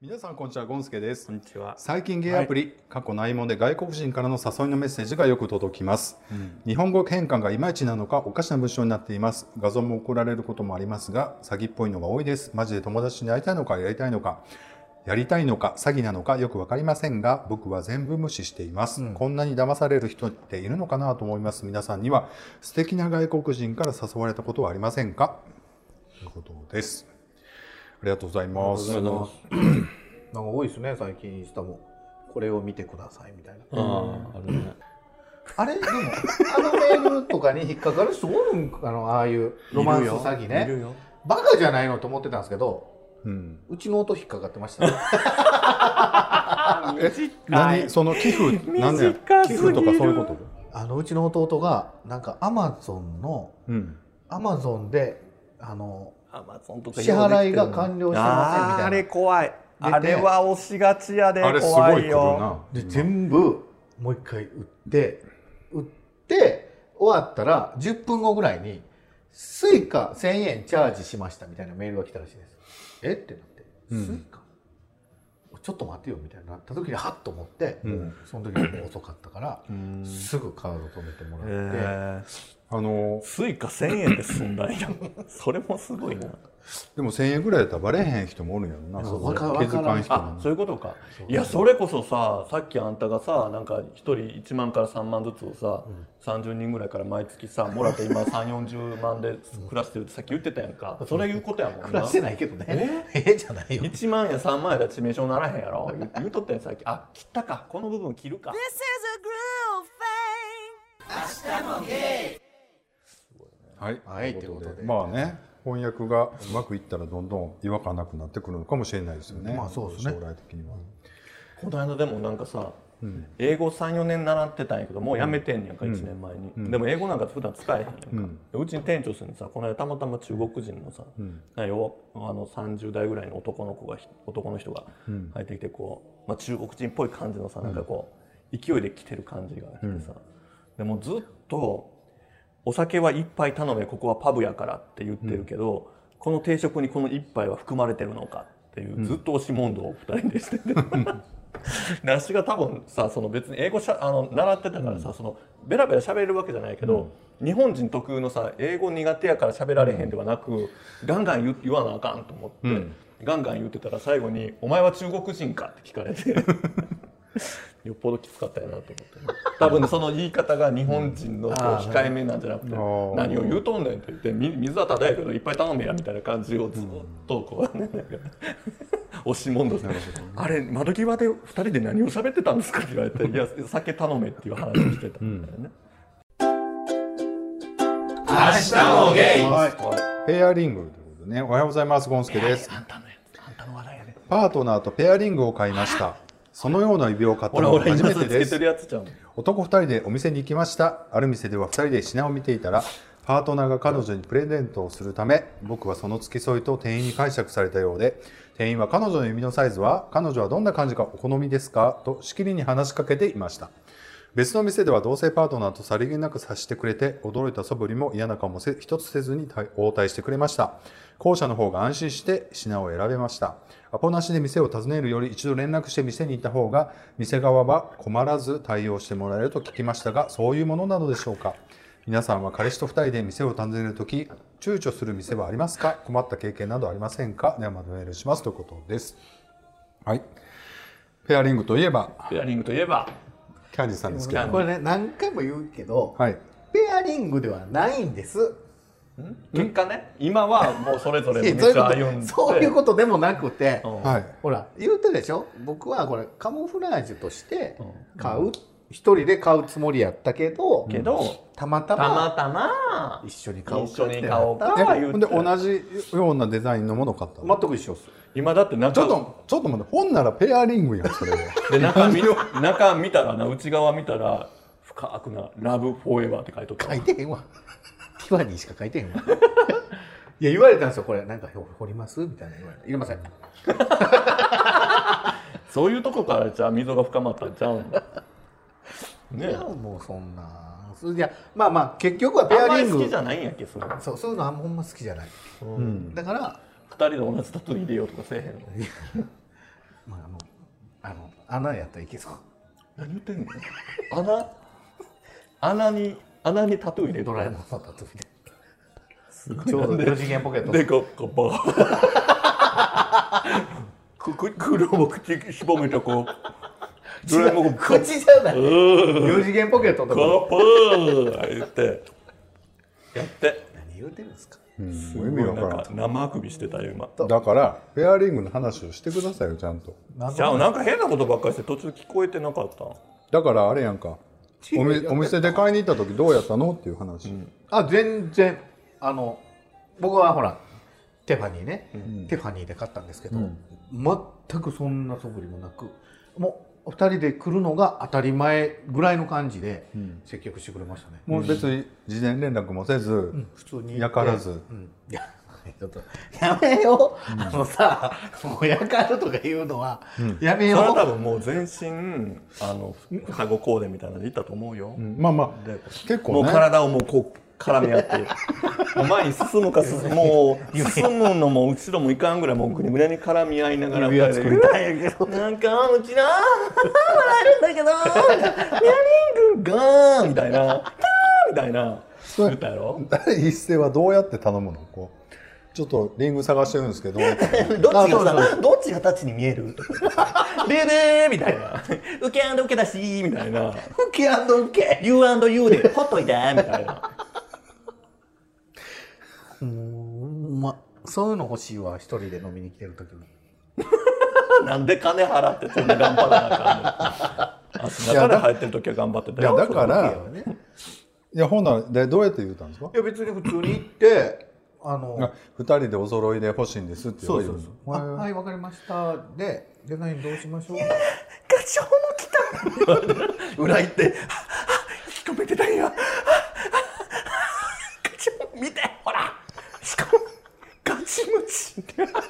皆さんこんにちはゴンスケです。こんにちは。最近ゲイアプリ、過去内門で外国人からの誘いのメッセージがよく届きます、日本語変換がいまいちなのかおかしな文章になっています。画像も送られることもありますが詐欺っぽいのが多いです。マジで友達に会いたいのかやりたいのかやりたいのか詐欺なのかよくわかりませんが僕は全部無視しています、こんなに騙される人っているのかなと思います。皆さんには素敵な外国人から誘われたことはありませんか？ということです。ありがとうございます。なんか多いですね最近インスタも。これを見てくださいみたいな。ああ、あるね。あれでもあのメールとかに引っかかる人おるんかな？ああいうロマンス詐欺いね。バカじゃないのと思ってたんですけどうん。うちの音引っかかってました。ねえ何その寄付なんで寄付とかそういうこと？あのうちの弟がなんかアマゾンのうん。アマゾンであのアマゾンとか支払いが完了してませんみたいな。あれ怖い。あれは押しがちやであれすご怖いよ。なで全部もう一回打って打って終わったら10分後ぐらいに Suica1000円チャージしましたみたいなメールが来たらしいです。え？ってなって、うん。 Suica？ちょっと待てよみたいになった時にハッと思って、うん。その時にもう遅かったから、うん。すぐカード止めてもらって、えあのースイカ1000円で済んだんや。それもすごいな。でも1000円ぐらいやったらバレへん人もおるんやろな。そ気づかん人あもそういうことか。いやそれこそささっきあんたがさなんか1人1万から3万ずつをさ、30人ぐらいから毎月さもらって今3 4 0万で暮らしてるってさっき言ってたやんか。それいうことやもんな。暮らしてないけどね。え？じゃないよ。1万や3万やで致命傷ならへんやろ。言言うとったやんさっき。あ切ったか。この部分切るか。This is a groove thing. はい、はい。というこということで。まあね翻訳がうまくいったらどんどん違和感なくなってくるのかもしれないですよね。まあそうですね。将来的には、この間でもなんかさ、英語34年習ってたんやけどもうやめてんねやんか、1年前に、でも英語なんか普段使えへんやんか、うちに店長するにさこの間たまたま中国人のさ、なんあの30代ぐらいの男の子がひ男の人が入ってきてこう、まあ、中国人っぽい感じのさなんかこう勢いで来てる感じが来てさ、でもずっとお酒は一杯頼めここはパブやからって言ってるけど、この定食にこの一杯は含まれてるのかっていう、ずっと押し問答を二人でしててで私が多分さその別に英語しゃあの習ってたからさ、そのベラベラ喋れるわけじゃないけど、日本人特有のさ英語苦手やから喋られへんではなく、ガンガン言言わなあかんと思って、ガンガン言ってたら最後に「お前は中国人か?」って聞かれて よっぽどきつかったよなと思って多分ねその言い方が日本人の控えめなんじゃなくて何を言うとんねんって言ってみ水はただやけどいっぱい頼めやみたいな感じをずっとこう、ね、押し問答する。あれ窓際で2人で何を喋ってたんですかって言われて「いや酒頼め」っていう話をしてたみたいなね。はい。ペアリングということでね。おはようございますゴンスケです。あんたのやつあんたの話題やねパートナーとペアリングを買いましたそのような指輪を買ったのは初めてです。男2人でお店に行きました。ある店では2人で品を見ていたらパートナーが彼女にプレゼントをするため僕はその付き添いと店員に解釈されたようで店員は彼女の指のサイズは彼女はどんな感じかお好みですか？としきりに話しかけていました。別の店では同性パートナーとさりげなく察してくれて驚いた素振りも嫌な顔もせ一つせずに対応対してくれました。後者の方が安心して品を選べましたアポなしで店を訪ねるより一度連絡して店に行った方が店側は困らず対応してもらえると聞きましたがそういうものなのでしょうか？皆さんは彼氏と2人で店を訪ねるとき躊躇する店はありますか？困った経験などありませんか？ではまたメールしますということです。はい。ペアリングといえば？ペアリングといえば。キャンディさんですけど。これね何回も言うけど、はい。ペアリングではないんです結果ね？今はもうそれぞれいのや道を 歩んで。そういうことでもなくて、うん。はい。ほら言うてるでしょ？僕はこれカモフラージュとして買う？一人で買うつもりやったけど、けどたまたたままたま。一緒に買おう一緒にかってな買おうかったらえほんで同じようなデザインのものを買ったの？全く一緒です今だって中ちょっとちょっと待って本ならペアリングやんそれ。は で中見中見たらな内側見たら深くな「ラブフォーエバー」って書いとった書いてへんわティファニーしか書いてへんわ。いや言われたんですよこれ。なんか掘ります？みたいな言われて。入れません。そういうとこからじゃあ溝が深まったんちゃうん？いねやもうそんな。いやまあまあ結局はペアリング。り好きじゃないんやっけそれ。そうそういうのあんまほんま好きじゃない、だから二人で同じタトゥー入れようとかせえへんの。まあ、あのあの穴やったらいけそう。何言ってんの穴？穴に穴にタトゥー入れドラえもんのタトゥーみたいなちょうど4次元ポケット。でこ黒も口しぼめてこう。ドラえもんが口じゃない。4次元ポケットのとこカーパー言ってやって。何言うてるんですか。うん。すもうごいなんか生あくびしてたよ今。んだからペアリングの話をしてくださいよちゃんと。じゃあなんか変なことばっかりして途中聞こえてなかっただからあれやんかおみお店で買いに行った時どうやったのっていう話、あ全然。あの僕はほらテファニーね、テファニーで買ったんですけど、全くそんな素振りもなくもう2人で来るのが当たり前ぐらいの感じで接客してくれましたね、もう別に事前連絡もせず、普通に。やからず。うん。いやちょっと。やめよう、あのさもうやかるとか言うのは、やめよう。それは多分もう全身あの双子コーデみたいなのでいったと思うよ、うん。まあまあで結構ね。もう体をもうこう絡め合って。もう前に進むか進むもう進むのも後ろもいかんぐらいもうグリムラに絡み合いながら作りたい。んやけどなんかうちな笑えるんだけど。ミャリングガー。ンみたいな。ガーンみたいな。言ったやろ。第一声はどうやって頼むの？こうちょっとリング探してるんですけど。どっちがさどっちがタッチに見える？と かででーみたいな。受け受けだしみたいな。受け受け。U&U でほっといてみたいな。うんま。そういうの欲しいわ一人で飲みに来てる時に。なんで金払ってそんな頑張らなあかんの？あ中で入ってる時は頑張ってたよ。いやだから。いやね。いやほんならでどうやって言うたんですか？いや別に普通に行ってあのあ二人でお揃いで欲しいんですって言そうわれるそうそう。あのはいわかりました。でデザインどうしましょう？ガチホモ来た。裏行って。引き止めてたんや。ガチホモ見てほら。しかもガチムチ。ウケる。ガチ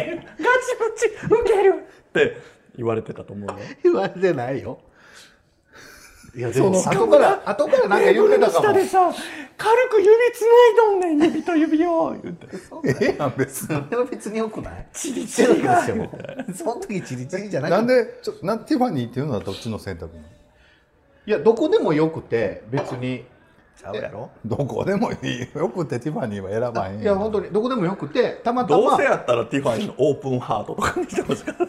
ムチ。ウケる。って言われてたと思うよ。言われてないよいやでも後から後からなんか言ってたかも。下でさ軽く指つないどんねん指と指を言って。ええやん別にそれは別によくない？チリチリがですよ。その時チリチリじゃない。なんでちょなんティファニーっていうのはどっちの選択いやどこでもよくて別に。ちゃうやろ。どこでもいいよくてティファニーは選ばへんいや本当にどこでもよくてたまたま。どうせやったらティファニーのオープンハートとかにしてほしかった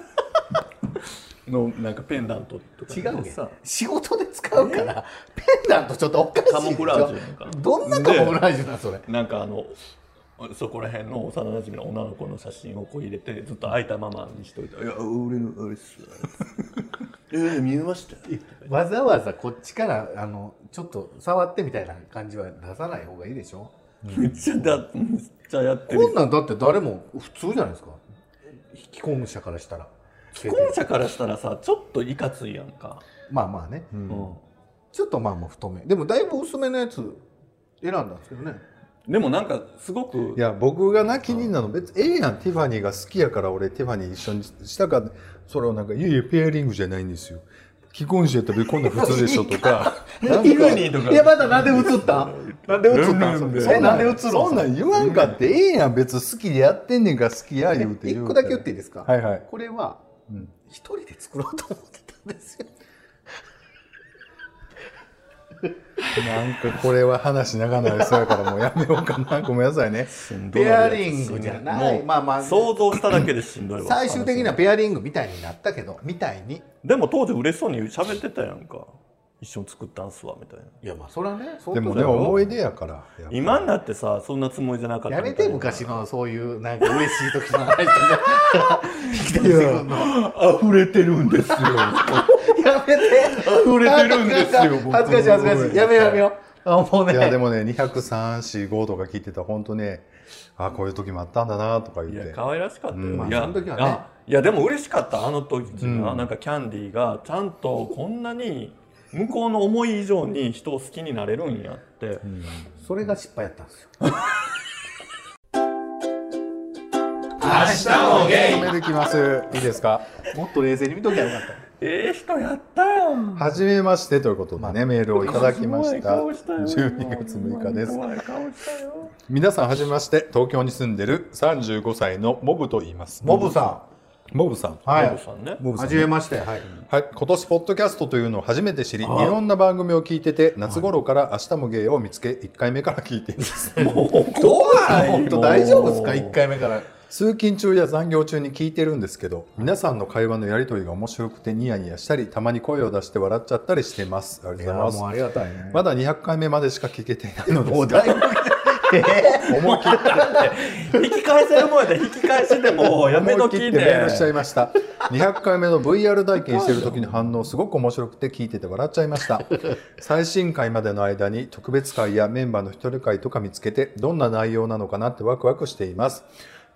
のなんかペンダントとか。違うねさ仕事で使うからペンダントちょっとおかしいカモフラージュなんか。どんなカモフラージュなんそれ？なんかあのそこら辺の幼馴染の女の子の写真をこう入れてずっと開いたままにしといて「いや俺のあれっす」えー、見えましたわざわざこっちからあのちょっと触ってみたいな感じは出さない方がいいでしょ？めっちゃだめっちゃやってる。こんなんだって誰も普通じゃないですか。既婚者からしたら既婚者からしたらさちょっといかついやんか、まあまあね、うん。ちょっとまあまあ太め。でもだいぶ薄めのやつ選んだんですけどね。でもなんかすごくいや僕がな気になるの別にええやんティファニーが好きやから俺ティファニー一緒にしたかそれをなんか「いやいやペアリングじゃないんですよ。既婚者やったらこんなん普通でしょ」とか。なんティファかニーとかいやまだなんで映った？んなんで映ったん？なんでそれえなんで映るのそんなん言わんかってええやん別に好きでやってんねんから好きや言うて言う一個だけ言っていいですか？はいはい。これはうん一人で作ろうと思ってたんですよ。なんかこれは話長なりそうやからもうやめようかな。ごめんなさいね。ペアリングじゃない。まあまあ。想像しただけでしんどいわ。最終的にはペアリングみたいになったけどみたいに。でも当時嬉しそうに喋ってたやんか一緒に作ったんすわみたいな。いやまあそれはねそうでもね思い出やからやっぱ今になってさそんなつもりじゃなかった。やめみたいなて昔のそういうなんか嬉しい時の話とか。引き出してくんの。溢れてるんですよ。やめて。溢れてるんですよ僕。恥ずかしい恥ずかしい。やめようやめよう。あもうね。いやでもね20345とか聞いてたら本当ねあこういう時もあったんだなとか言って。いや可愛らしかったよ、うん。まあいやその時はね。あいやでも嬉しかったあの時な、うん。なんかキャンディーがちゃんとこんなに向こうの思い以上に人を好きになれるんやって、それが失敗やったんですよ。明日もゲイ。できますいいですか？もっと冷静に見ときゃよかった。ええ人やったよはじめましてということでね、メールをいただきましすたごい顔したよ。12月6日です。皆さんはじめまして。東京に住んでる35歳のモブと言います。モブさボブさん。はい。ボブさんね。ボブさんはじめまして。はい。はい、今年ポッドキャストというのを初めて知りい。ろんな番組を聞いてて夏頃から「明日もゲイ」を見つけ1回目から聞いてい。ますどう本当大丈夫ですか？一回目から。通勤中や残業中に聞いてるんですけど皆さんの会話のやり取りが面白くてニヤニヤしたりたまに声を出して笑っちゃったりしてます。ありいがとうございます。やもうありがたいね。まだ200回目までしか聞けていないのですが。もうだいぶ 思い切って。引き返せるもんやで引き返しでも やめときってメールしちゃいでました。200回目の VR 体験してる時の反応すごく面白くて聞いてて笑っちゃいました。最新回までの間に特別会やメンバーの一人会とか見つけてどんな内容なのかなってワクワクしています。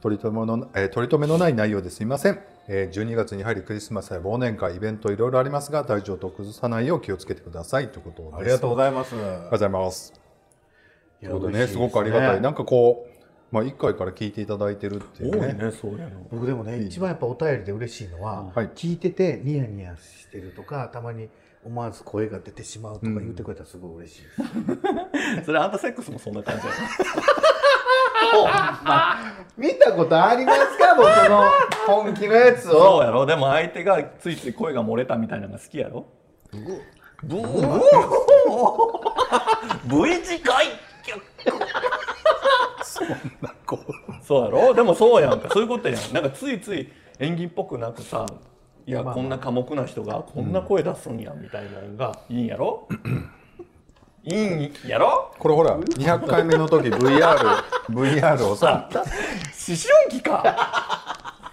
取り留めの,、えー取り留めのない内容ですいません、えー12月に入りクリスマスや忘年会イベントいろいろありますが体調と崩さないよう気をつけてください。ということです。ありがとうございます。ありがとうございますいということでね。すごくありがたい。なんかこうまあ1回から聞いていただいてるってい多いうねねそういうの。僕でもね一番やっぱお便りで嬉しいのは、はい。聞いててニヤニヤしてるとかたまに思わず声が出てしまうとか言ってくれたらすごい嬉しいです、それあんたセックスもそんな感じ。や見たことありますか僕の本気のやつを。そうやろ。でも相手がついつい声が漏れたみたいなのが好きやろ。ブー。V 字開そうやろ？でもそうやんか。そういうことやん。なんかついつい演技っぽくなくさいや、こんな寡黙な人がこんな声出すんやみたいなのがいいんやろ？いいんやろ？これほら200回目の時 VR VR をさ思春期か。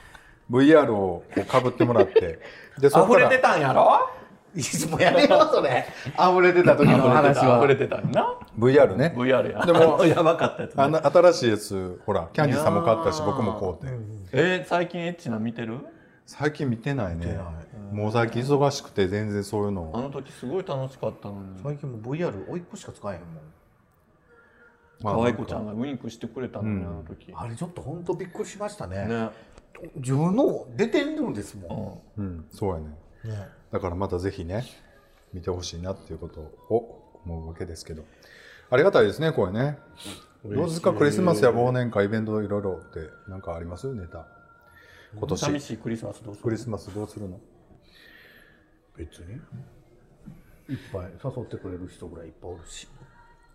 VR をかぶってもらって。でそこから溢れてたんやろ？いつもやめよそれ。溢れてた。時の話は溢れてた。んやな VR ね。VR や。でも やばかったやつ、ね、あの新しいやつほらキャンディーさんも買ったし僕も買うて。えー、最近エッチな見てる？最近見てないね。もう最近忙しくて全然そういうあのの時すごい楽しかったのに。最近もう VR おいっ子しか使えへんもん。まあ可愛い子ちゃんがウインクしてくれたのに、あの時。あれちょっと本当びっくりしましたね。ね。自分の出てるんですもうん。そうやね。ん、ねだからまたぜひね見てほしいなっていうことを思うわけですけど。ありがたいですねこれね。どうですか？クリスマスや忘年会イベントいろいろって何かあります？ネタ。今年。寂しいクリスマスどうする？クリスマスどうするの？別に。いっぱい誘ってくれる人ぐらいいっぱいおるし。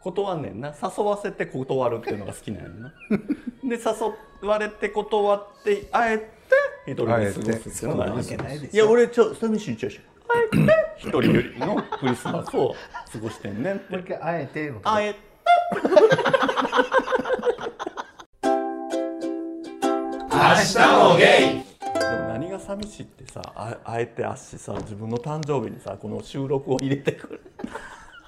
断んねんな。誘わせて断るっていうのが好きなんやんな。で誘われて断ってあえて一人で過ごすそんなわけないでしょいや俺ちょ寂しいちゃうし。一人よりのクリスマスを過ごしてんねんって。もう一回あえてあえて。でも何が寂しいってさああえてあっしさ自分の誕生日にさこの収録を入れてくる。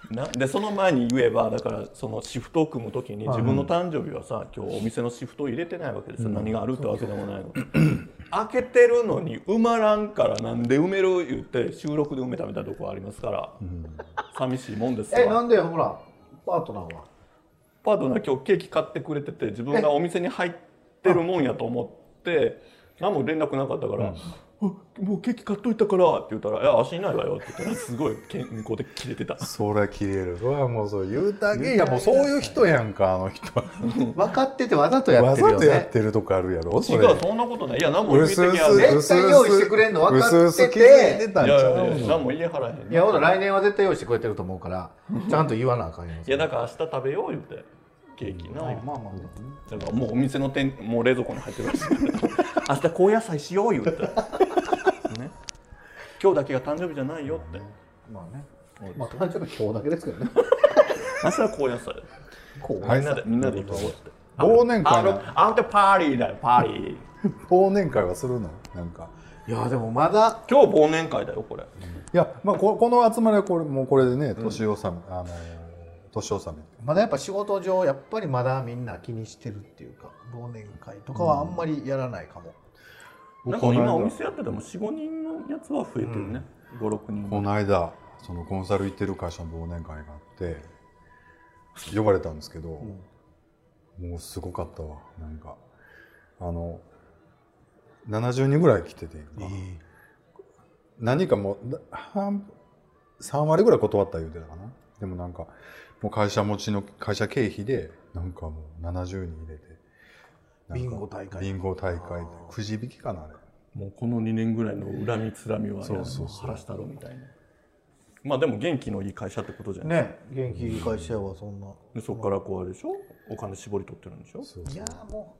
なでその前に言えばだからそのシフトを組む時に自分の誕生日はさ今日お店のシフトを入れてないわけですよ、何があるってわけでもないの開けてるのに埋まらんからなんで埋める言って収録で埋めたみたいなとこありますから、寂しいもんですわ。えなんでほらパートナーは？パートナー今日ケーキ買ってくれてて自分がお店に入ってるもんやと思って何も連絡なかったから「あもうケーキ買っといたから」って言ったら「いや足いないわよ」って言ったらすごい健康でキレてた。そりゃ切れる。わもうそう言うたげいやもうそういう人やんかあの人は。分かっててわざとやわってるよざとやっねてるとこあるやろそれ。違うそんなことない。いや何も言うてきや絶対用意してくれんの分かってて。いやいうやいやの何も言えはらへんいやほら来年は絶対用意してくれてると思うからちゃんと言わなあかんよいやだから明日食べよう言うてケーキな、まあまあまあだからもうお店の店もう冷蔵庫に入ってるらしい明日高野菜しよう言うて、ね、今日だけが誕生日じゃないよって。まあね。まあ誕生日今日だけですけどね。明日は高野菜。こう。はい。みんなでみんなで行こうって。忘年会あんたパーリーだよパーリー。忘年会はするの？なんか。いやでもまだ。今日忘年会だよこれ。いやまあここの集まりはこれもうこれでね年納め、あの年納めまだやっぱ仕事上やっぱりまだみんな気にしてるっていうか忘年会とかはあんまりやらないかも、なんか今お店やってても45人のやつは増えてるね、56人この間そのコンサル行ってる会社の忘年会があって呼ばれたんですけど、もうすごかったわ。なんかあの70人ぐらい来てて、何かもうだ半3割ぐらい断った言うてたかな。でもなんかもう会社持ちの会社経費でなんかもう70人入れてなんかビンゴ大会。ビンゴ大会でくじ引きかなあれ。もうこの2年ぐらいの恨みつらみはそうそうそう。晴らしたろみたいな。まあでも元気のいい会社ってことじゃない、ね。元気いい会社やわそんな。でそこからこうあれでしょ？お金絞り取ってるんでしょ？いやーも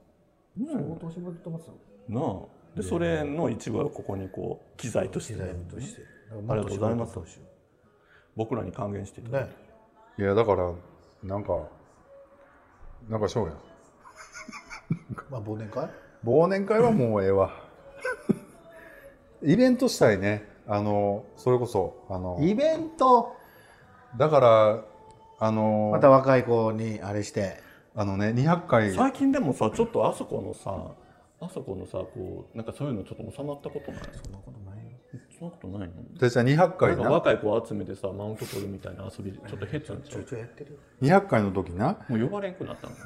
う相当絞ってますよ。なあ。でそれの一部はここにこう機材として。時代として。ありがとうございます。僕らに還元していただいて、ねいやだからなんかなんかしょうや まあ忘年会？忘年会はもうええわ。イベントしたいね。あのそれこそあのイベント？だからあのまた若い子にあれして。あのね200回。最近でもさちょっとあそこのさあそこのさこうなんかそういうのちょっと収まったことない？そんなことないよそんなことないのでじゃあ200なん回な。か若い子集めてさマウント取るみたいな遊びちょっと減ったんちちょいゃうちょいやってるよ。200回の時な。もう呼ばれんくなったのか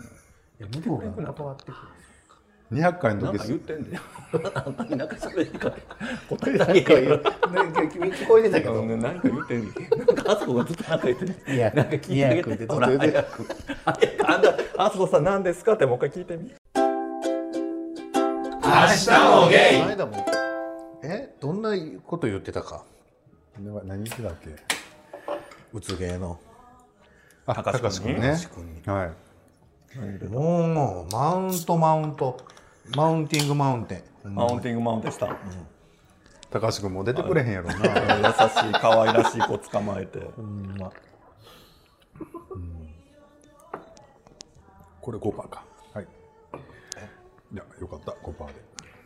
いや向こうが断ってくる200回のななんか時言ってんだよ。あんまりなんか喋り方答え何かだけ言うね君聞こえてたけど。なんか言ってんなんかあそこがずっとなんか言ってるいやなんか聞いてあげて。ほら早く。あんたあそこさん何ですかってもう一回聞いてみ。この間もえどんなこと言ってたか？何言ってたっけ？うつ芸の。あ高橋君ね。高橋君にはい。もうマウントマウント。マウンティングマウンテン。マウンティングマウンテンした。高橋君もう出てくれへんやろな。優しい可愛らしい子捕まえて。ほんま。これ5%か。はい。いやよかった。5%で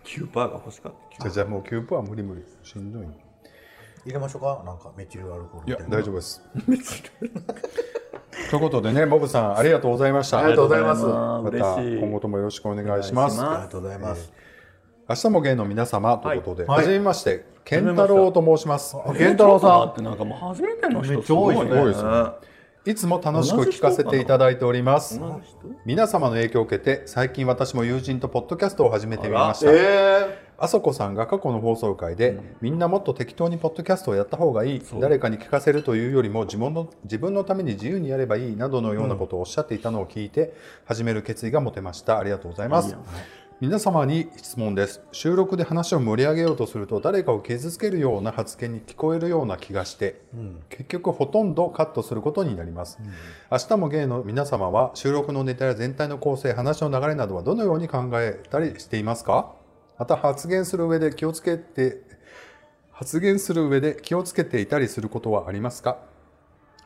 9%が欲しかった。じゃあじゃあもう9%は無理無理。しんどい。入れましょうか？なんかメチルアルコール。いやみたな大丈夫です。ということでねボブさんありがとうございました。ありがとうございます。また今後ともよろしくお願いします。ありがとうございます明日も芸の皆様ということで、はい。めまして健太郎と申します、健太郎さん。ってなんかもう初めての人めっちゃ多いですね。すご多いですねいつも楽しく聞かせていただいております。皆様の影響を受けて最近私も友人とポッドキャストを始めてみました。えあそこさんが過去の放送回で、みんなもっと適当にポッドキャストをやった方がいい。誰かに聞かせるというよりも自分の自分のために自由にやればいいなどのようなことをおっしゃっていたのを聞いて始める決意が持てました。ありがとうございます皆様に質問です。収録で話を盛り上げようとすると誰かを傷つけるような発言に聞こえるような気がして、結局ほとんどカットすることになります、明日も芸の皆様は収録のネタや全体の構成話の流れなどはどのように考えたりしていますか？また発言する上で気をつけて発言する上で気をつけていたりすることはありますか？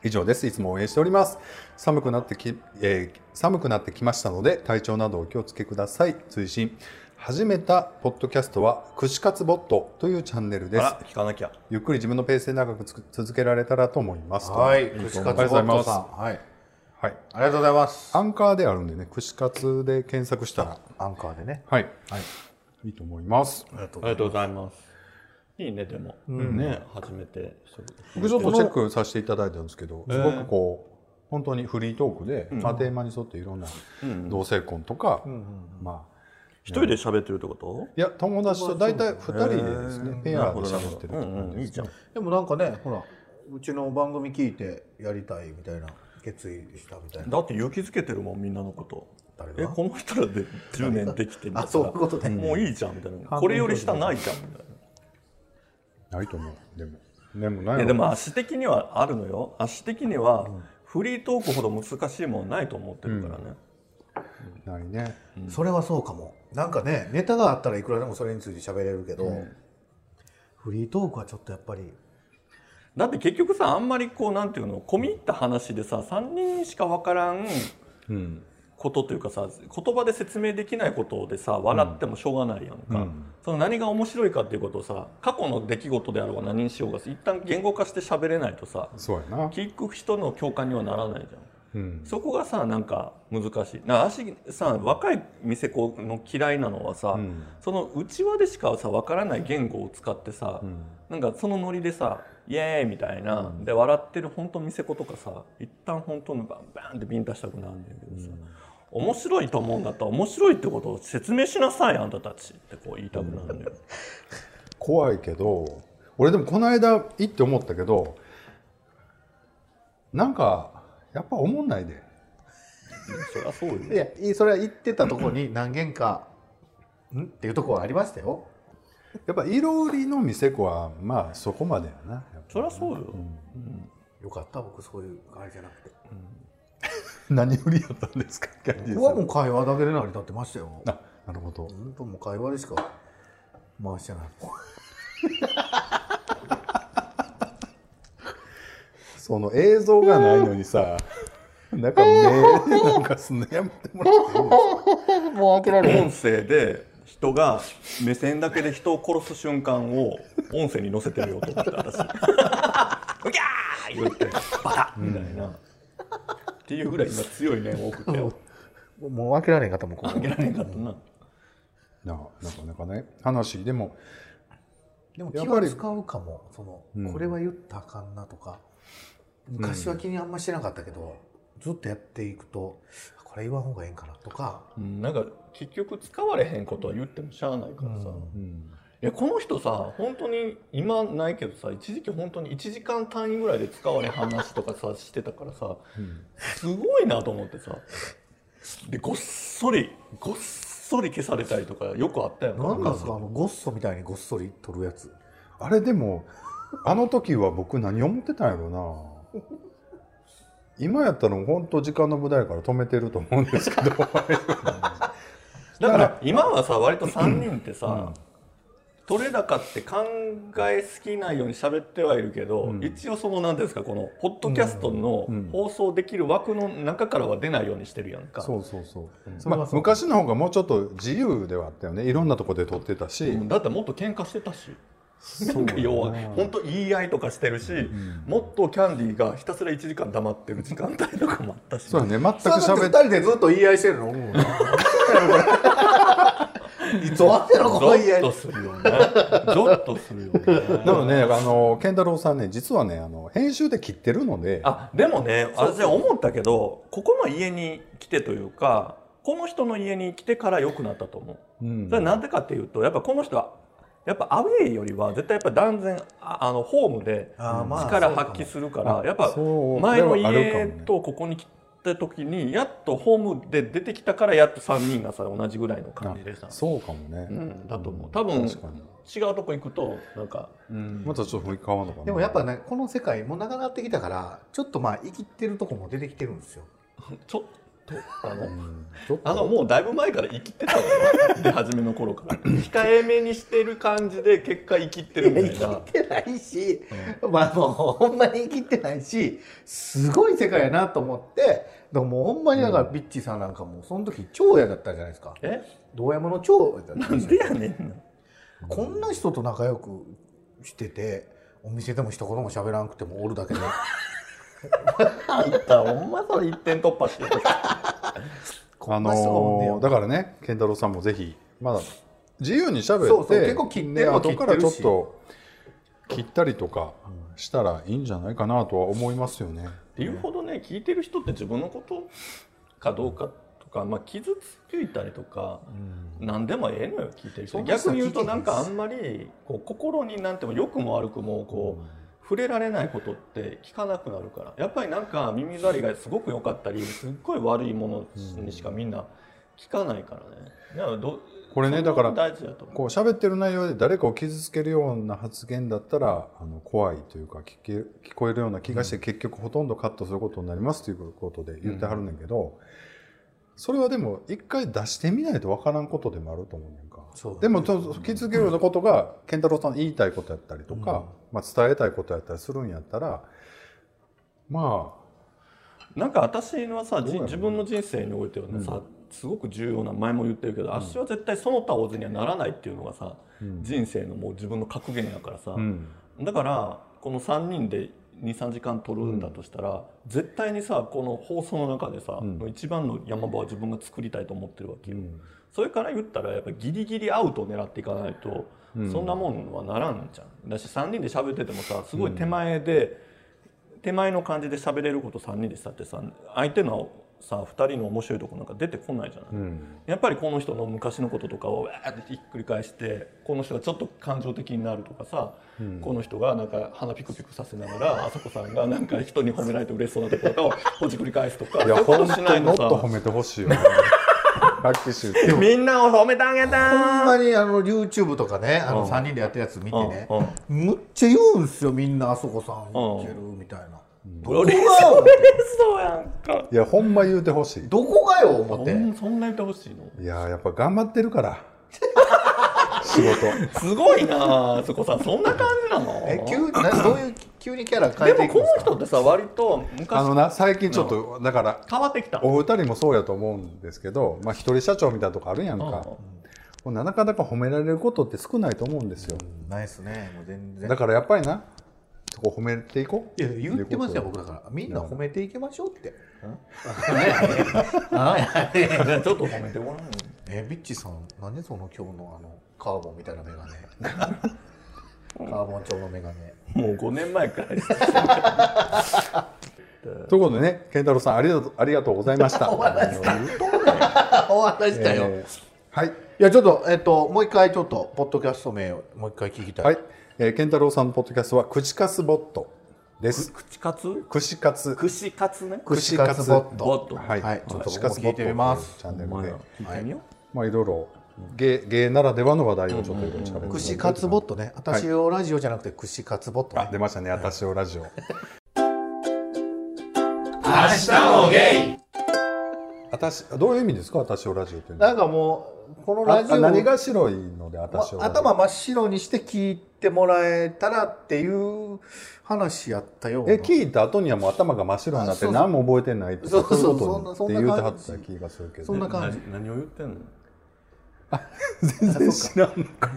以上です。いつも応援しております。寒くなってき、えー寒くなってきましたので、体調などお気をつけください。追伸。始めたポッドキャストは、串カツボットというチャンネルです。あら聞かなきゃゆっくり自分のペースで長く続けられたらと思います。はいと串ありがとうございます。カツボットさんはいはい。ありがとうございますアンカーであるんでね、串カツで検索したら、アンカーでねはい。はいいいと思います。ありがとうございますいいねでも、ね。初めて僕ちょっとチェックさせていただいたんですけど、すごくこう、本当にフリートークで、まあ、テーマに沿っていろんな同性婚とか、まあ、一人で喋ってるってこと？いや、友達と大体2人でですね、ペアで喋ってるうんうんいいじゃん。でもなんかねほらうちの番組聞いてやりたいみたいな決意したみたいな。だって勇気づけてるもんみんなのこと。えこの人らで10年できてみたいな。あそういうことね。もういいじゃんみたいな。これより下ないじゃんみたいなないと思う。でも、でもないいやでも足的にはあるのよ。足的にはフリートークほど難しいもんないと思ってるからね、ないね。それはそうかも。なんかねネタがあったらいくらでもそれについて喋れるけど、フリートークはちょっとやっぱり。だって結局さあんまりこうなんていうの込み入った話でさ3人しか分からんうん。ことというかさ言葉で説明できないことでさ笑ってもしょうがないやんか、その何が面白いかっていうことをさ過去の出来事であろうが何にしようが一旦言語化して喋れないとさそうやな。聞く人の共感にはならないじゃん。うん。そこがさなんか難しい。な足さ若い店子の嫌いなのはさ、ん。その内輪でしかさ分からない言語を使ってさ、なんかそのノリでさ「イエーイ!」みたいな、で笑ってる本当店子とかさ一旦本当のバンバンってビンタしたくなるんだけどさ、面白いと思うんだったら面白いってことを説明しなさいあんたたちってこう言いたくなるんだよ。怖いけど、俺でもこの間行って思ったけど、なんか、やっぱ思んないで。そりゃそうよ。いやいいそれは言ってたところに何軒かん？っていうところはありましたよ。やっぱいろりの店子はまあそこまでやな。そりゃそうよ、よかった僕そういうあれじゃなくて 何売りやったんですか？キャンディー僕はもう会話だけで成り立ってましたよ。あなるほど。本当もう会話でしか回してない。その映像がないのにさなんか目なんかすんのやめてもらっていいですか？もう諦め音声で人が目線だけで人を殺す瞬間を音声に載せてみようと思って私「うぎゃー!」言って「バタッ!」みたいな、っていうぐらい今強い念を送って よもう諦めんかったもんここ。あげられんかったな、ななかなかね。話でもでも気は使うかも。その、これは言ったらあかんなとか。昔は気にあんましてなかったけど、ずっとやっていくとこれ言わん方がええんかなとか。うん、なんか結局使われへんことは言ってもしゃあないからさ、うんいやこの人さ本当に今ないけどさ一時期本当に1時間単位ぐらいで使われ話とかさしてたからさすごいなと思ってさ。でごっそりごっそり消されたりとかよくあったよなんなんですか？あのゴッソみたいにごっそり取るやつ。あれでもあの時は僕何思ってたんやろな。今やったら本当時間の無駄やから止めてると思うんですけど。だから今はさ割と3人ってさ、取れ高って考えすぎないように喋ってはいるけど、一応その何ですかこのポッドキャストの放送できる枠の中からは出ないようにしてるやんか、そうそうそう、それはそうまあ、昔の方がもうちょっと自由ではあったよね。いろんなとこで撮ってたし、うん。だってもっと喧嘩してたし。な。んか要は本当言い合いとかしてるし、もっとキャンディーがひたすら1時間黙ってる時間帯とかもあったし。そうやね。全くそれだって喋っ二人でずっと言い合いしてるの？思うないつ終わってんのこゾの言い合いッとするよね。ゾッとするよね。でもねあの健太郎さんね実はねあの編集で切ってるので。あでもね私は思ったけどここの家に来てというかこの人の家に来てから良くなったと思う、うん。それなんでかっていうとやっぱこの人はやっぱアウェーよりは絶対やっぱ断然ああのホームで力発揮するからあやっぱ前の家ね。とここに来た時にやっとホームで出てきたからやっと3人がさ同じぐらいの感じでさ、そうかもね、うん、だと思う。多分違うとこ行くとなんか、うん。またちょっと雰囲気変わるのかな。でもやっぱねこの世界も長なってきたからちょっとまあ生きてるとこも出てきてるんですよ。ちょっとあの、うあのもうだいぶ前から生きてたのよ。出始めの頃から。控えめにしてる感じで結果生きってるみたいな。生きてないし、まあもうほんまに生きてないしすごい世界やなと思ってでももうほんまにだからビッチーさんなんかもうその時長屋だったじゃないですか。え？堂山の長屋だったなんでやねんな こんな人と仲良くしててお店でも一言も喋らんくてもおるだけで。あんたほんまそれ一点突破してる。こ あのーだからね健太郎さんもぜひまだ自由に喋ってそうそう結構切ってからちょっと切ったりとかしたらいいんじゃないかなとは思いますよね。っていうほどね聞いてる人って自分のことかどうかとか、まあ、傷ついたりとか、何でもええのよ聞いてる人。逆に言うとなんかあんまりこう心になんても良くも悪くもこう、触れられないことって聞かなくなるから。やっぱりなんか耳障りがすごく良かったりすっごい悪いものにしかみんな聞かないからね。だからどこれねだからこう喋ってる内容で誰かを傷つけるような発言だったらあの怖いというか聞け聞こえるような気がして、結局ほとんどカットすることになりますということで言ってはるねんけど、それはでも一回出してみないと分からんことでもあると思うねでもそう傷つけるようなことが健太郎さんの言いたいことやったりとか、まあ、伝えたいことやったりするんやったらまなんか私はさ、じどうやろう自分の人生においてはね、さすごく重要な前も言ってるけど、私は絶対その他大津にはならないっていうのがさ、人生のもう自分の格言やからさ、あ、うん、だからこの3人で23時間撮るんだとしたら、絶対にさこの放送の中でさ、ん。一番の山場は自分が作りたいと思ってるわけよ、ん。それから言ったらやっぱギリギリアウトを狙っていかないと、そんなもんはならんじゃん。だし3人で喋っててもさすごい手前で、手前の感じで喋れること3人でしたってさ相手のさ2人の面白いとこなんか出てこないじゃない、うん。やっぱりこの人の昔のこととかをわーってひっくり返してこの人がちょっと感情的になるとかさ、この人がなんか鼻ピクピクさせながらあさこさんがなんか人に褒められて嬉しそうなところをほじくり返すとかいや本当にもっしないのさと褒めてほしいよ。ねみんなを褒めてあげほんたまにあの YouTube とかねあのうん。3人でやってるやつ見てねうん。むっちゃ言うんすよみんなあそこさんいけるみたいなどこが？俺よそうやんか。いやほんま言うてほしい。どこがよ思っほてんそんな言ってほしいの？いややっぱ頑張ってるから。仕事。すごいなあそこさ。んそんな感じなの？え急になどういう急にキャラ変えてでもこのいくんですか？人ってさ割とあ昔のな最近ちょっとだから変わってきた。お二人もそうやと思うんですけどまあ一人社長みたいなとこあるやんか。もうなかなか褒められることって少ないと思うんですよ。ないっすね。もう全然。だからやっぱりなそこ褒めていこう？いや言ってますよ僕だから。みんな褒めていきましょうって。ちょっと褒めてごらんよ。えビッチさん何その今日のあのカーボンみたいなメガネ。カーボン調のメガネ。もう5年前からということでね健太郎さんありがとうありがとうございました。終わらしたよ、えーはい。いやちょっとえっともう一回ちょっとポッドキャスト名をもう一回聞きたい、はい、えー、健太郎さんのポッドキャストは口カスボットです。口カツ串カツ串カツね。串カツボットボットはい、はい。ちょっと串カツボットいチャンネルで。お前ら聞いてみよう。まあいろいろ。芸芸ならではの話題をちょっといろいろ喋って串カツボットね。私をラジオじゃなくて串カツボットね、あ出ましたね。私をラジオ。私どういう意味ですか？私をラジオっていうのは。なんかもうこのあラジオあ何が白いのでま私をラジオ頭真っ白にして聞いてもらえたらっていう話やったような。え聞いた後にはもう頭が真っ白になって何も覚えてないってそうそうそういうそんなことって言うてはっそんな感じた気がするけど。そんな感じ。何何を言ってんの？全然知らんのか。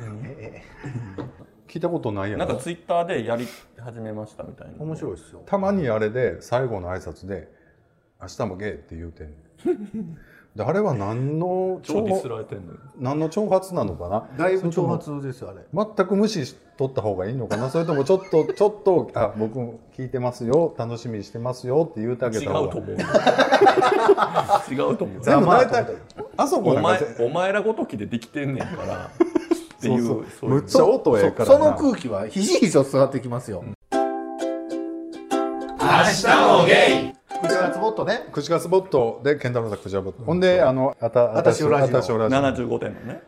聞いたことないやろ。なんかツイッターでやり始めましたみたいな。面白いですよ。たまにあれで最後の挨拶で「明日もゲイ」って言うてんねんであれは何の超ディス挑られてんのよ何の挑発なのかな？だいぶ挑発ですよあれ。全く無視しとった方がいいのかな？それともちょっと ちょっと「あ僕も聞いてますよ。楽しみにしてますよ」って言うてあげ違うた方がと思う。違うと思う。でも大体あそこお前お前らごときでできてんねんから。っていうむっちゃ音ええからそなの空気はひしひしと伝わってきますよ、口カツボットね。口がスボットでケンタロウさん口がボットほんであのあたあたしをラジオあたしをラジオ75点のね。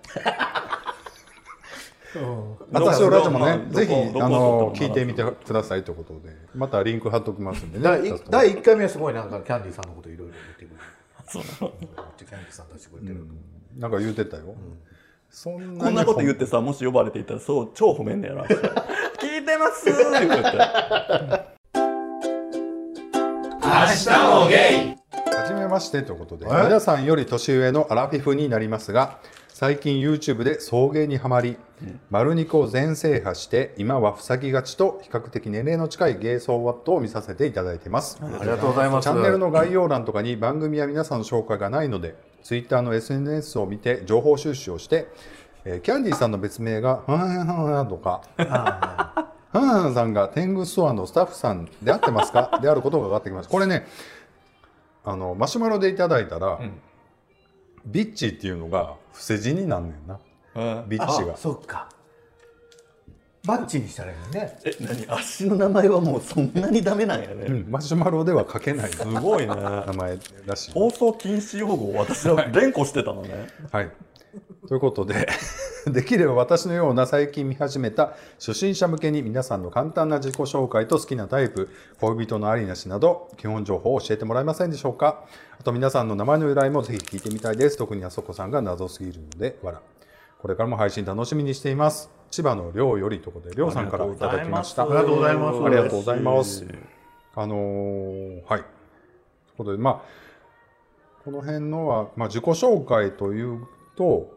あたしをラジオもまあねぜひあの聞いてみてくださいということで。またリンク貼っときますんでね。第一第1回目はすごいなんかキャンディーさんのこといろいろ言ってくれる。そうめっちゃキャンディーさん出してくれてる、なんか言うてたよ、そんこんなこと言ってさもし呼ばれていたらそう超褒めんねやろ聞いてますーって。言ってはじめましてということでえ？皆さんより年上のアラフィフになりますが最近 YouTube で送迎にはまり、丸肉を全制覇して今は塞ぎがちと比較的年齢の近い芸総ワットを見させていただいています、ありがとうございます。チャンネルの概要欄とかに番組や皆さんの紹介がないので Twitter の SNS を見て情報収集をして、えーキャンディーさんの別名が「はんはんはんはん」とか「はんはんさんが天狗ストアのスタッフさんであってますか? 」であることが分かってきました。これねあのマシュマロでいただいたら、ビッチっていうのが伏せ字になんねんな。ビッチが。あそっか。バッチにしたらいいのね。え何？足の名前はもうそんなにダメなんやね、うんマシュマロでは書けない。すごいね。名前らしい。放送禁止用語を私は連呼してたのね。はい。ということで、できれば私のような最近見始めた初心者向けに皆さんの簡単な自己紹介と好きなタイプ、恋人のありなしなど、基本情報を教えてもらえませんでしょうか？あと皆さんの名前の由来もぜひ聞いてみたいです。特にあそこさんが謎すぎるので、わら。これからも配信楽しみにしています。千葉のりょうよりということで、りょうさんからいただきました。ありがとうございますありがとうございます。あのーはい。ということで、まあ、この辺のは、まあ、自己紹介というと、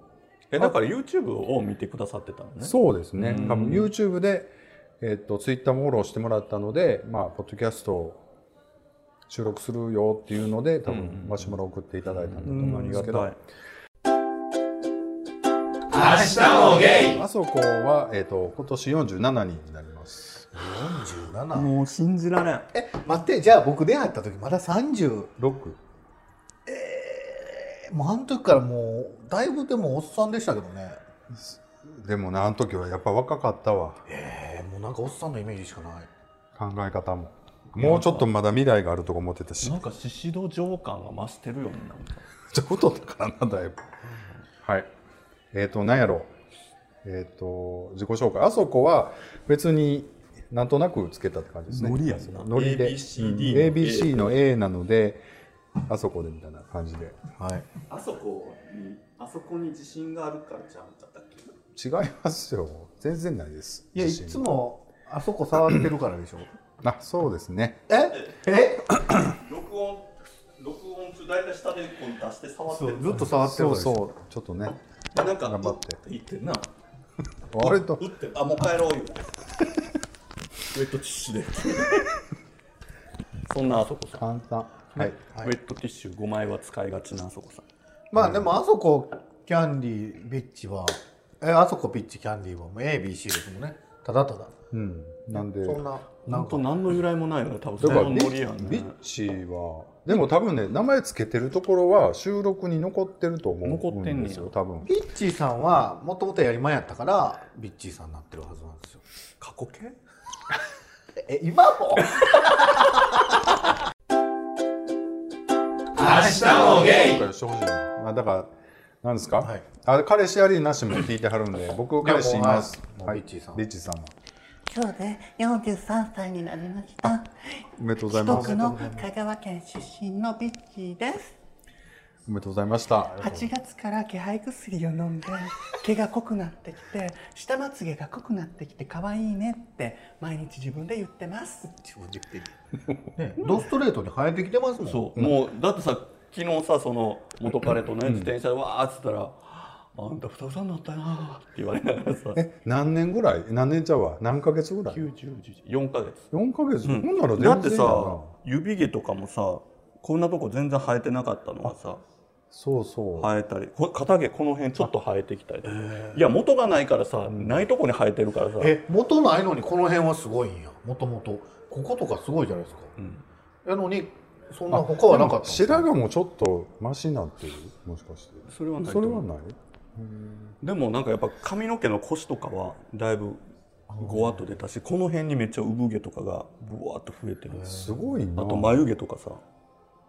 えだから YouTube を見てくださってたのね。そうですね。うん。多分 YouTube で、えっと、Twitter もフォローしてもらったので、まあ、ポッドキャストを収録するよっていうので、多分、マシュマロ送っていただいたんだと思ありがうんですけど、たいあそこは、えっと、今年47人になります。47もう信じられん。え待ってじゃあ僕出会った時まだ30 6? もうあの時からもうだいぶでもおっさんでしたけどね。でもね、あの時はやっぱ若かったわ。えー、もうなんかおっさんのイメージしかない。考え方も。もうちょっとまだ未来があるとか思ってたし。な。んか宍戸情感が増してるよねなんかじゃあ太ったからなだいぶはい。えっ、と何やろ。えっ、と自己紹介。あそこは別になんとなくつけたって感じですね。ノリやんな。ノリで。ABCD うん。ABC の A なのであそこでみたいな感じで。はい。あそこにあそこに自信があるからちゃうんだったっけ？違いますよ。全然ないです。いやいつもあそこ触ってるからでしょ。あそうですね。え？え？録音録音中大体下でこう出して触ってる。そうずっと触ってるそうそう。ちょっとねなんか頑張って。う言ってんな。割と。打ってあもう帰ろう言うてウェットティッシュで。そんなあそこ簡単はい。ウェットティッシュ5枚は使いがちなあそこさん。まあでもあそこキャンディービッチはえあそこピッチキャンディーはもう ABC ですもんね。ただただ。うん。なんでそんななんか。なんと何の由来もないよね多分。そだからビのノリやんビッねチはでも多分ね名前つけてるところは収録に残ってると思うん残ってんねや。ですよ多分。ビッチーさんはもともとやりまんやったからビッチーさんになってるはずなんですよ。過去形？え今も？今回してほしいあだからなんですか、はい。あ彼氏ありなしも聞いてはるんで僕彼氏います。はい。ビッチーさんビッチーさんは今日で43歳になりました。おめでとうございます。香川県出身のビッチーです。おめでとうございました。8月から気配薬を飲んで毛が濃くなってきて 下まつげが濃くなってきて可愛いねって毎日自分で言ってます。自分で言ってる、ね、ドストレートに生えてきてますもん。そう、もうだってさ昨日さその元彼とね自転車でわーっつったら「あんたふたふたになったな」って言われながらさ。え何年ぐらい？何年ちゃうわ？何ヶ月ぐらい？4ヶ月。4ヶ月、ほんなら全然だってさ指毛とかもさこんなとこ全然生えてなかったのがさそうそう。生えたりこ肩毛この辺ちょっと。生えてきたりとか。いや元がないからさ、ないとこに生えてるからさ。え元ないのにこの辺はすごいんや。もともとこことかすごいじゃないですか、やのにそんな他はなかった白髪もちょっとマシになってる？もしかして。それはないそれはない？でもなんかやっぱ髪の毛の腰とかはだいぶごわっと出たしこの辺にめっちゃ産毛とかがぶわっと増えてるすごいな。あと眉毛とかさ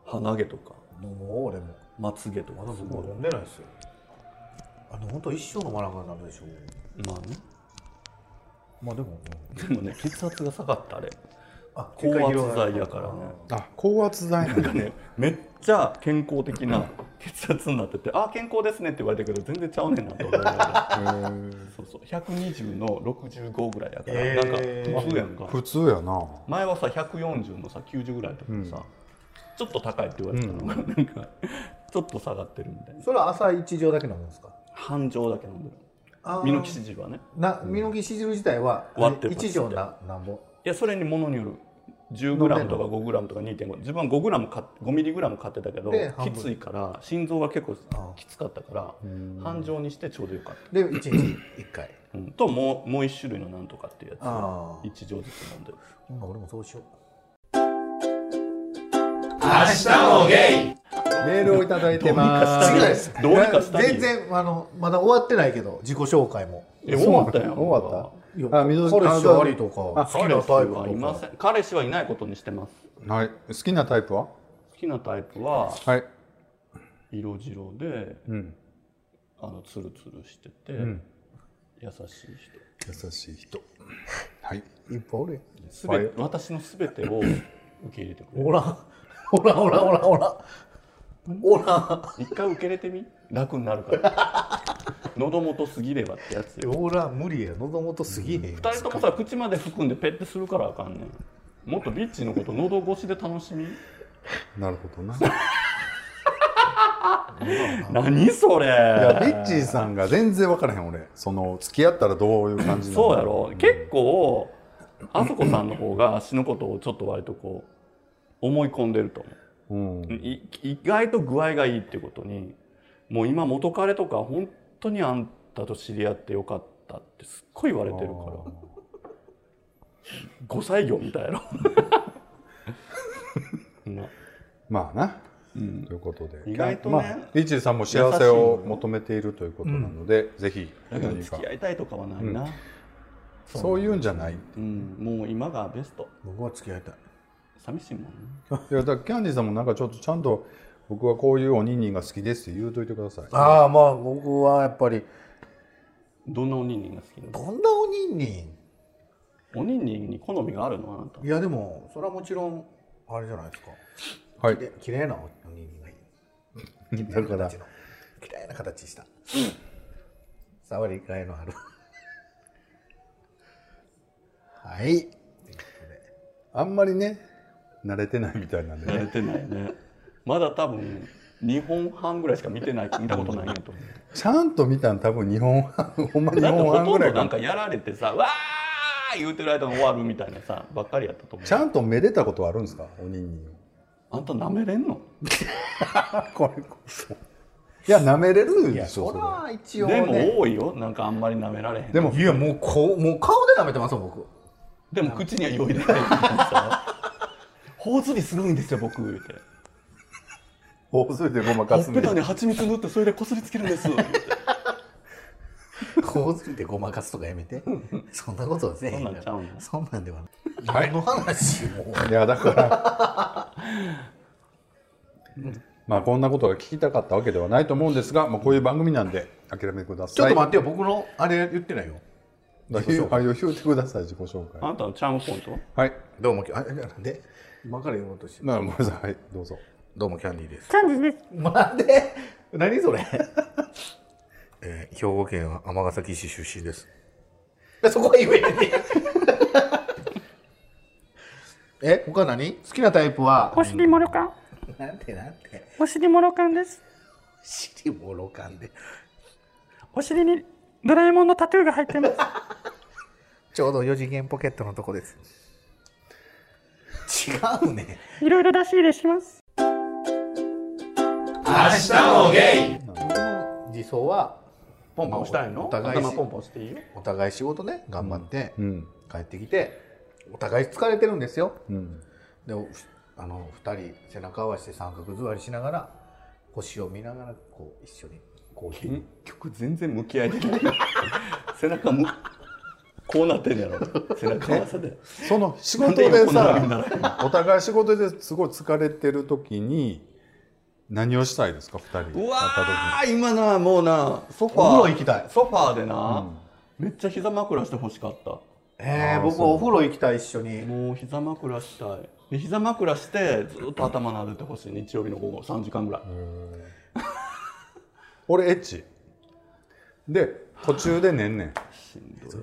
鼻毛とか。もう俺もまつげとかまだすごい飲んでないですよ。あの本当一生飲まなくなるでしょ。まあねまあでも、でもね血圧が下がったあれ。あ高圧剤やからね。あ高圧剤なんだ。ねめっちゃ健康的な血圧になってて「あ健康ですね」って言われたけど全然ちゃうねんなと思いながらそうそう。120の65ぐらいやから、へなんかー普通やんか。普通やな。前はさ140のさ90ぐらいの時にさ、ちょっと高いって言われたの。が、なんかちょっと下がってるみたいなそれは朝一錠だけ飲むんですか？半錠だけ飲んでる。ミノキシジルはね。なミノキシ汁自体は割ってる一錠ななんぼ？いやそれにものによる 10g とか 5g とか2.5自分は 5g 買っ 5mg 買ってたけどきついから心臓が結構きつかったから半錠にしてちょうどよかった、で一日一回。うん、ともうもう一種類のなんとかっていうやつあー。1錠ずつ飲んでる。今俺もそうしようメールをいただいてます。どうにかしたい全然あのまだ終わってないけど自己紹介も。え終わったやん終わった？いやあ水彼氏ありとかあ好きなタイプ彼氏はいません。彼氏はいないことにしてます。はい。好きなタイプは？好きなタイプははい。色白でうん。あのツルツルしてて、ん。優しい人。優しい人。はい。いっぱいおるすべて私のすべてを受け入れてくれる。ほらほらほらほらほらほら一回受け入れてみ？楽になるから。喉元すぎればってやつよ。ほら無理や。喉元すぎへん二人ともさ口まで含んでペッてするからあかんねん。もっとビッチのこと喉越しで楽しみ？なるほどな。何それ？いやビッチーさんが全然分からへん俺。その付き合ったらどういう感じなの？そうやろ。結構あそこさんの方が足のことをちょっと割とこう思い込んでると思ううん。い意外と具合がいいっていうことにもう今元彼とか本当にあんたと知り合ってよかったってすっごい言われてるから。5歳業みたいやろ。な。まあな、ん。ということで。意外とねまあ、ビッチーさんも幸せを求めているということなので、ぜひだから何か。付き合いたいとかはないな、そういうんじゃない。うん。もう今がベスト。僕は付き合いたい寂しいもんね。いやだキャンディーさんもなんかちょっとちゃんと僕はこういうおにんにんが好きですって言うといてください。ああまあ僕はやっぱり。どんなおにんにんが好きなのどんなおにんにん？おにんにんに好みがあるの？あなた。いやでもそれはもちろんあれじゃないですか。はい。きれ綺麗なおにんにんがいい。だから。綺麗な形した。触りがいのある。はい。あんまりね慣れてないみたいなんでね。慣れてないね。まだ多分2本半ぐらいしか見てない見たことないんやと。思うちゃんと見たん多分日本半ほんま日だってほ本半ぐらいかとんどなんかやられてさわー言うてる間に終わるみたいなさばっかりやったと思う。ちゃんとめでたことあるんですか？おにんに。んあんた舐めれんの？これこそ。いや舐めれるいやでしょそは。一応でねも多いよ。なんかあんまり舐められへんでもいやもうこうもう顔で舐めてますよ僕。でも口には用意でない頬ずりするんですよ僕。言うて大それでごまほかすねっぺたに蜂蜜塗ってそれでこすりつけるんです。言うてこうついてごまかすとかやめて。そんなことはせえへんそんなんちゃうのそんなんではない。はい。何の話もいやだから。まあこんなことが聞きたかったわけではないと思うんですが、まあ、こういう番組なんで諦めてください。ちょっと待ってよ僕のあれ言ってないよ。だから言ってください自己紹介。あなたのチャームポイントは？い。どうもきあなんで？今から言おうとしてならごめんなさい。はいどうぞ。どうもキャンディーです。キャンディーです。なんで何それ？えー兵庫県は尼崎市出身です。そこは言えね ええ他何？好きなタイプは？お尻もろかん？なんてなんてお尻もろかんです。尻もろかんで。お尻にドラえもんのタトゥーが入ってます。ちょうど4次元ポケットのとこです違うね。いろいろ出し入れします。僕の理想はポンポンしたいの？お互いポンポンしていいよ。お互い仕事ね頑張ってうん。帰ってきてお互い疲れてるんですよ。うん。でおあの2人背中合わせて三角座りしながら星を見ながらこう一緒にコーヒー。結局全然向き合えてない。背中むこうなってんやろ。背中合わせでその仕事でさお互い仕事ですごい疲れてる時に何をしたいですか？二人うわ今なもうなソファー。お風呂行きたい。ソファーでな、めっちゃ膝枕してほしかった。えー、僕お風呂行きたい一緒に。もう膝枕したい。で膝枕してずっと頭撫でてほしい日曜日の午後3時間ぐらい。時俺エッチ。で途中で寝んねん。しんどい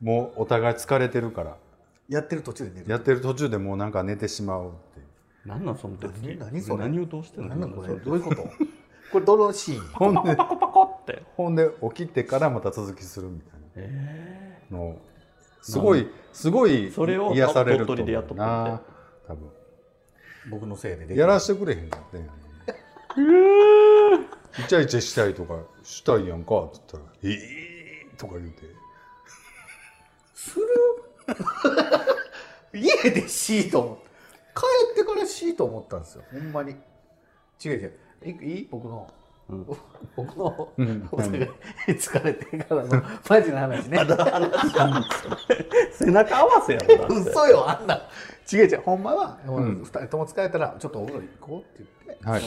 もうお互い疲れてるから。やってる途中で寝る。やってる途中でもうなんか寝てしまうっていう。何なんその手つき何何それ？何をどうしてんの？何だこれ？どういうこと？これどのシーン？ほんでパコパコって。ほんで起きてからまた続きするみたいな。のすごいすごいそれを癒されると鳥取でやっとったんな多分。僕のせいでできやらしてくれへんかってんやねイチャイチャしたいとかしたいやんかって言ったら「ええー!」とか言うて家でしいと思って帰ってからしいと思ったんですよ。ほんまに。違う違う。いいい？僕の、僕の、ん。お互い疲れてからのマジな話ね。背中合わせやろ嘘よあんな。違う違う。ほんまは、二人とも疲れたらちょっとお風呂行こうって言ってはい。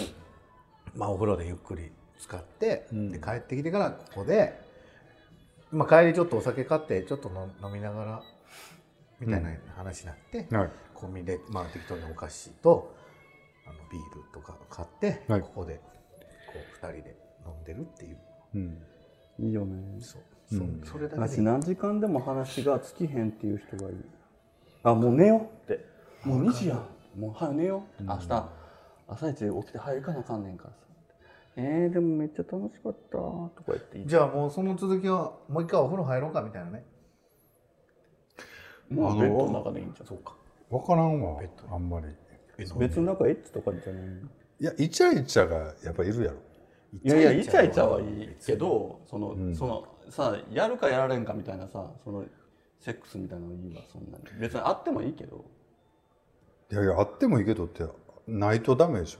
まあお風呂でゆっくり使って、で帰ってきてからここで、まあ、帰りちょっとお酒買ってちょっと飲飲みながらみたいな話になって、はい。コンビニで、まあ、適当にお菓子とあのビールとか買って、はい。ここでこう2人で飲んでるっていう。うん。いいよね。そう。そう、それだけ私で何時間でも話が尽きへんっていう人がいいあもう寝よう。って。もう2時やん。もう早く寝よう。って明日朝一起きて早く行かなあかんねんからさえー、でもめっちゃ楽しかった。とか言って言ってじゃあもうその続きはもう一回お風呂入ろうかみたいなね。もうベッドの中でいいんじゃん。そうか。分からんわあんまり。別になんかエッチとかじゃないいやイチャイチャがやっぱいるやろ。いやいやイチャイチャはいいけどその、そのさやるかやられんかみたいなさそのセックスみたいなのいいわそんなに。別にあってもいいけど。いやいやあってもいいけどってないとダメでしょ。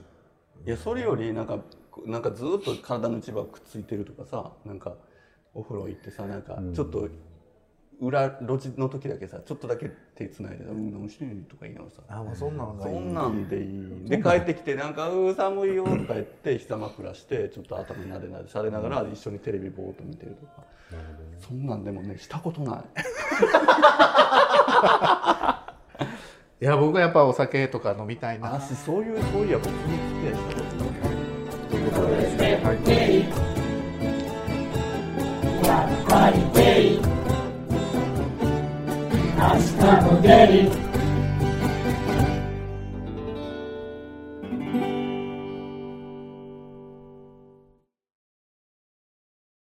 いやそれよりなんかなんかずっと体の一部がくっついてるとかさなんかお風呂行ってさなんかちょっと裏路地の時だけさちょっとだけ手つないで「うん何してんの?」とか言いながらさ。あもうそんなのがいい。そんなんでいい。で帰ってきてなんか「うー寒いよ」とか言って膝枕してちょっと頭なでなでされながら一緒にテレビぼーっと見てるとか。そんなんでもねしたことない。いや僕はやっぱお酒とか飲みたいな。私そういうそういや僕に来てということで明日も出る